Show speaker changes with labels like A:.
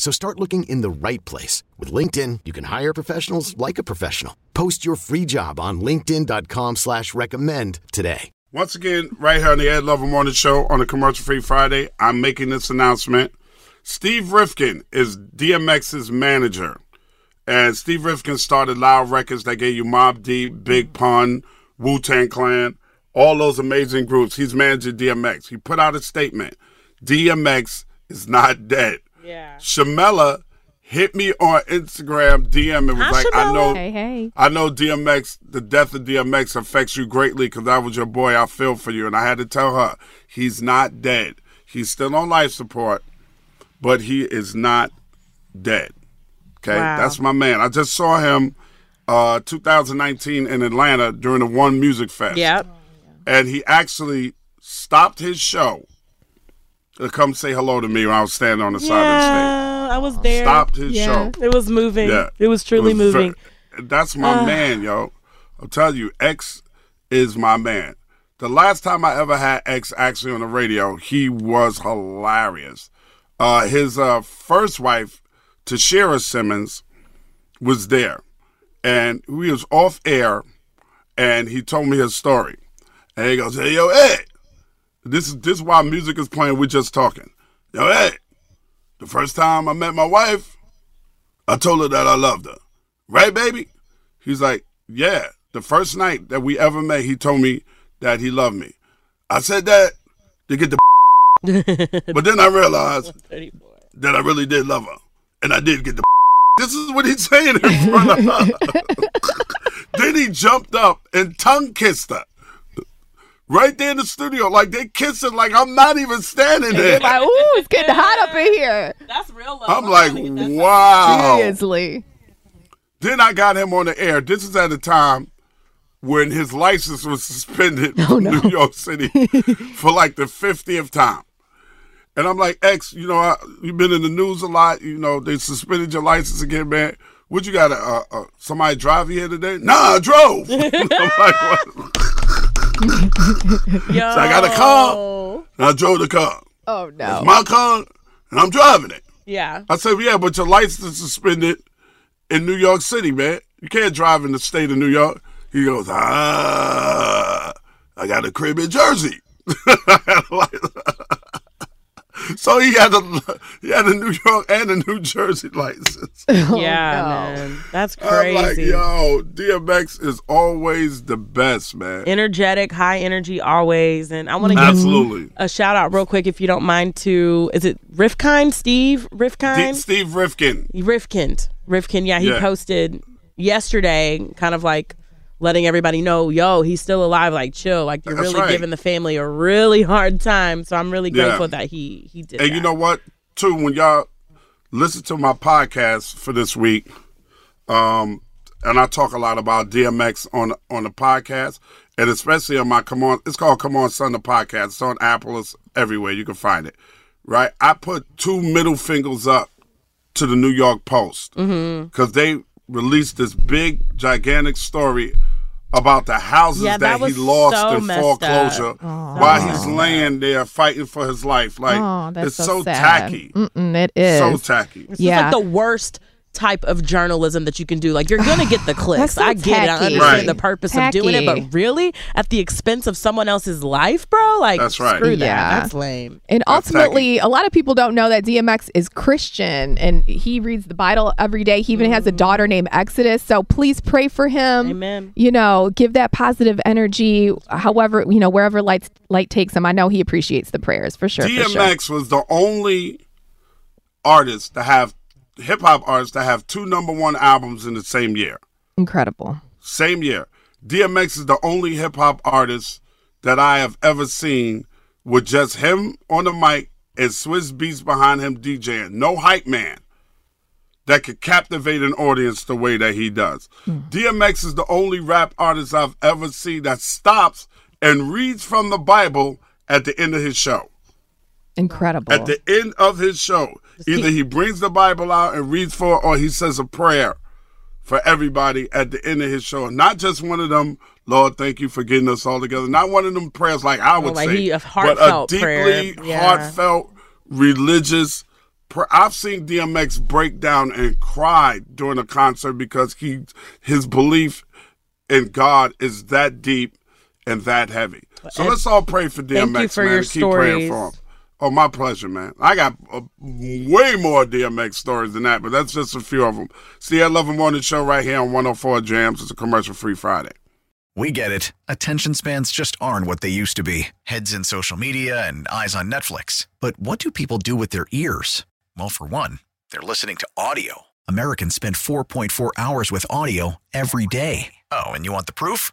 A: So start looking in the right place. With LinkedIn, you can hire professionals like a professional. Post your free job on linkedin.com slash recommend today.
B: Once again, right here on the Ed Lover Morning Show on a commercial free Friday, I'm making this announcement. Steve Rifkin is DMX's manager. And Steve Rifkin started Loud Records that gave you Mobb Deep, Big Pun, Wu Tang Clan, all those amazing groups. He's managing DMX. He put out a statement DMX is not dead.
C: Yeah.
B: Shamela hit me on Instagram DM and was
C: Hi,
B: like, I know,
D: Hey, hey.
B: I know DMX, the death of DMX affects you greatly because I was your boy. I feel for you, and I had to tell her he's not dead. He's still on life support, but he is not dead. Okay,
C: Wow.
B: that's my man. I just saw him, uh, 2019 in Atlanta during the One Music Fest
C: Yep.
B: and he actually stopped his show to come say hello to me when I was standing on the side of the stage.
C: Yeah, I was there.
B: Stopped his
D: Yeah.
B: show.
C: It was moving.
B: Yeah.
C: It was truly
B: It was
C: moving.
B: that's my man, yo. I'll tell you, X is my man. The last time I ever had X actually on the radio, he was hilarious. Uh, his uh, first wife, Tashera Simmons, was there, and we was off air, and he told me his story, and he goes, "Hey, yo, Ed, this is this is why music is playing. We're just talking, yo, Ed. The first time I met my wife, I told her that I loved her. Right, baby? He's like, Yeah. The first night that we ever met, he told me that he loved me. I said that to get the but then I realized that I really did love her. And I did get the This is what he's saying in front of her. then he jumped up and tongue kissed her. Right there in the studio, like they kissing, like I'm not even standing there.
D: Like, ooh, it's getting hot up in here.
C: That's real love.
B: I'm like, wow.
D: Seriously.
B: Then I got him on the air. This is at a time when his license was suspended in New York City for like the 50th time. And I'm like, X, you know, I, you've been in the news a lot. You know, they suspended your license again, man. What you got? Uh, uh, somebody drive you here today? Nah, I drove. I'm like, what?
C: Yo.
B: So I got a car. And I drove the car.
D: Oh,
B: It's
D: no.
B: my car, and I'm driving it.
C: Yeah.
B: I said, yeah, but your license is suspended in New York City, man. You can't drive in the state of New York. He goes, ah, I got a crib in Jersey. so he had a he had a New York and a New Jersey license.
D: Oh,
C: yeah,
D: no.
C: man. That's
B: I'm like,
C: crazy.
B: yo, DMX is always the best, man.
C: Energetic, high energy always. And I want to give
B: Absolutely.
C: a shout out real quick, if you don't mind, to is it Rifkind? Steve
B: D-
C: Rifkind?
B: Steve Rifkin.
C: Rifkind. Rifkin, yeah, he
B: Yeah.
C: posted yesterday, kind of like letting everybody know, yo, he's still alive. Like, chill. Like, you're
B: That's
C: really
B: right.
C: giving the family a really hard time. So I'm really
B: Yeah.
C: grateful that he he did.
B: And
C: that.
B: you know what? Too, when y'all listen to my podcast for this week, um, and I talk a lot about DMX on on the podcast, and especially on my Come On. It's called Come On Sunday podcast. It's on Apple. It's everywhere. You can find it. Right. I put two middle fingers up to the New York Post because they released this big, gigantic story about the houses
C: Yeah,
B: that,
C: that
B: he lost
C: so
B: in foreclosure oh,
C: up.
B: while he's laying there fighting for his life. Like
D: Oh, that's
B: it's
D: so,
B: so, tacky,
D: Mm-mm, it is.
B: so tacky.
C: It's
D: Yeah.
C: like the worst type of journalism that you can do. Like you're gonna get the clicks.
D: so
C: I get it. I understand
B: Right.
C: the purpose of doing it, but really at the expense of someone else's life, bro? Like
B: That's right.
C: screw that. That's lame.
D: And
B: That's
D: ultimately, a lot of people don't know that DMX is Christian and he reads the Bible every day. He even has a mm-hmm. daughter named Exodus. So please pray for him.
C: Amen.
D: You know, give that positive energy. However, you know, wherever light light takes him, I know he appreciates the prayers for sure. for sure.
B: DMX was the only artist to have hip hop artist to have two number one albums in the same year.
D: Incredible.
B: Same year. DMX is the only hip hop artist that I have ever seen with just him on the mic and Swizz Beatz behind him DJing. No hype man that could captivate an audience the way that he does. Hmm. DMX is the only rap artist I've ever seen that stops and reads from the Bible at the end of his show.
D: Incredible.
B: At the end of his show, either he brings the Bible out and reads for it, or he says a prayer for everybody at the end of his show. Not just one of them, Lord, thank you for getting us all together. Not one of them prayers like I oh, would
C: like
B: say,
C: he- a
B: but a deeply.
C: Yeah.
B: heartfelt, religious. pr- I've seen DMX break down and cry during a concert because he his belief in God is that deep and that heavy. So let's all pray for DMX,
C: Thank you for
B: man.
C: your
B: and keep praying
C: stories.
B: Oh, my pleasure, man. I got uh, way more DMX stories than that, but that's just a few of them. See, Ed Lover Morning Show right here on 104 Jams. It's a commercial free Friday.
E: We get it. Attention spans just aren't what they used to be heads in social media and eyes on Netflix. But what do people do with their ears? Well, for one, they're listening to audio. Americans spend 4.4 hours with audio every day. Oh, and you want the proof?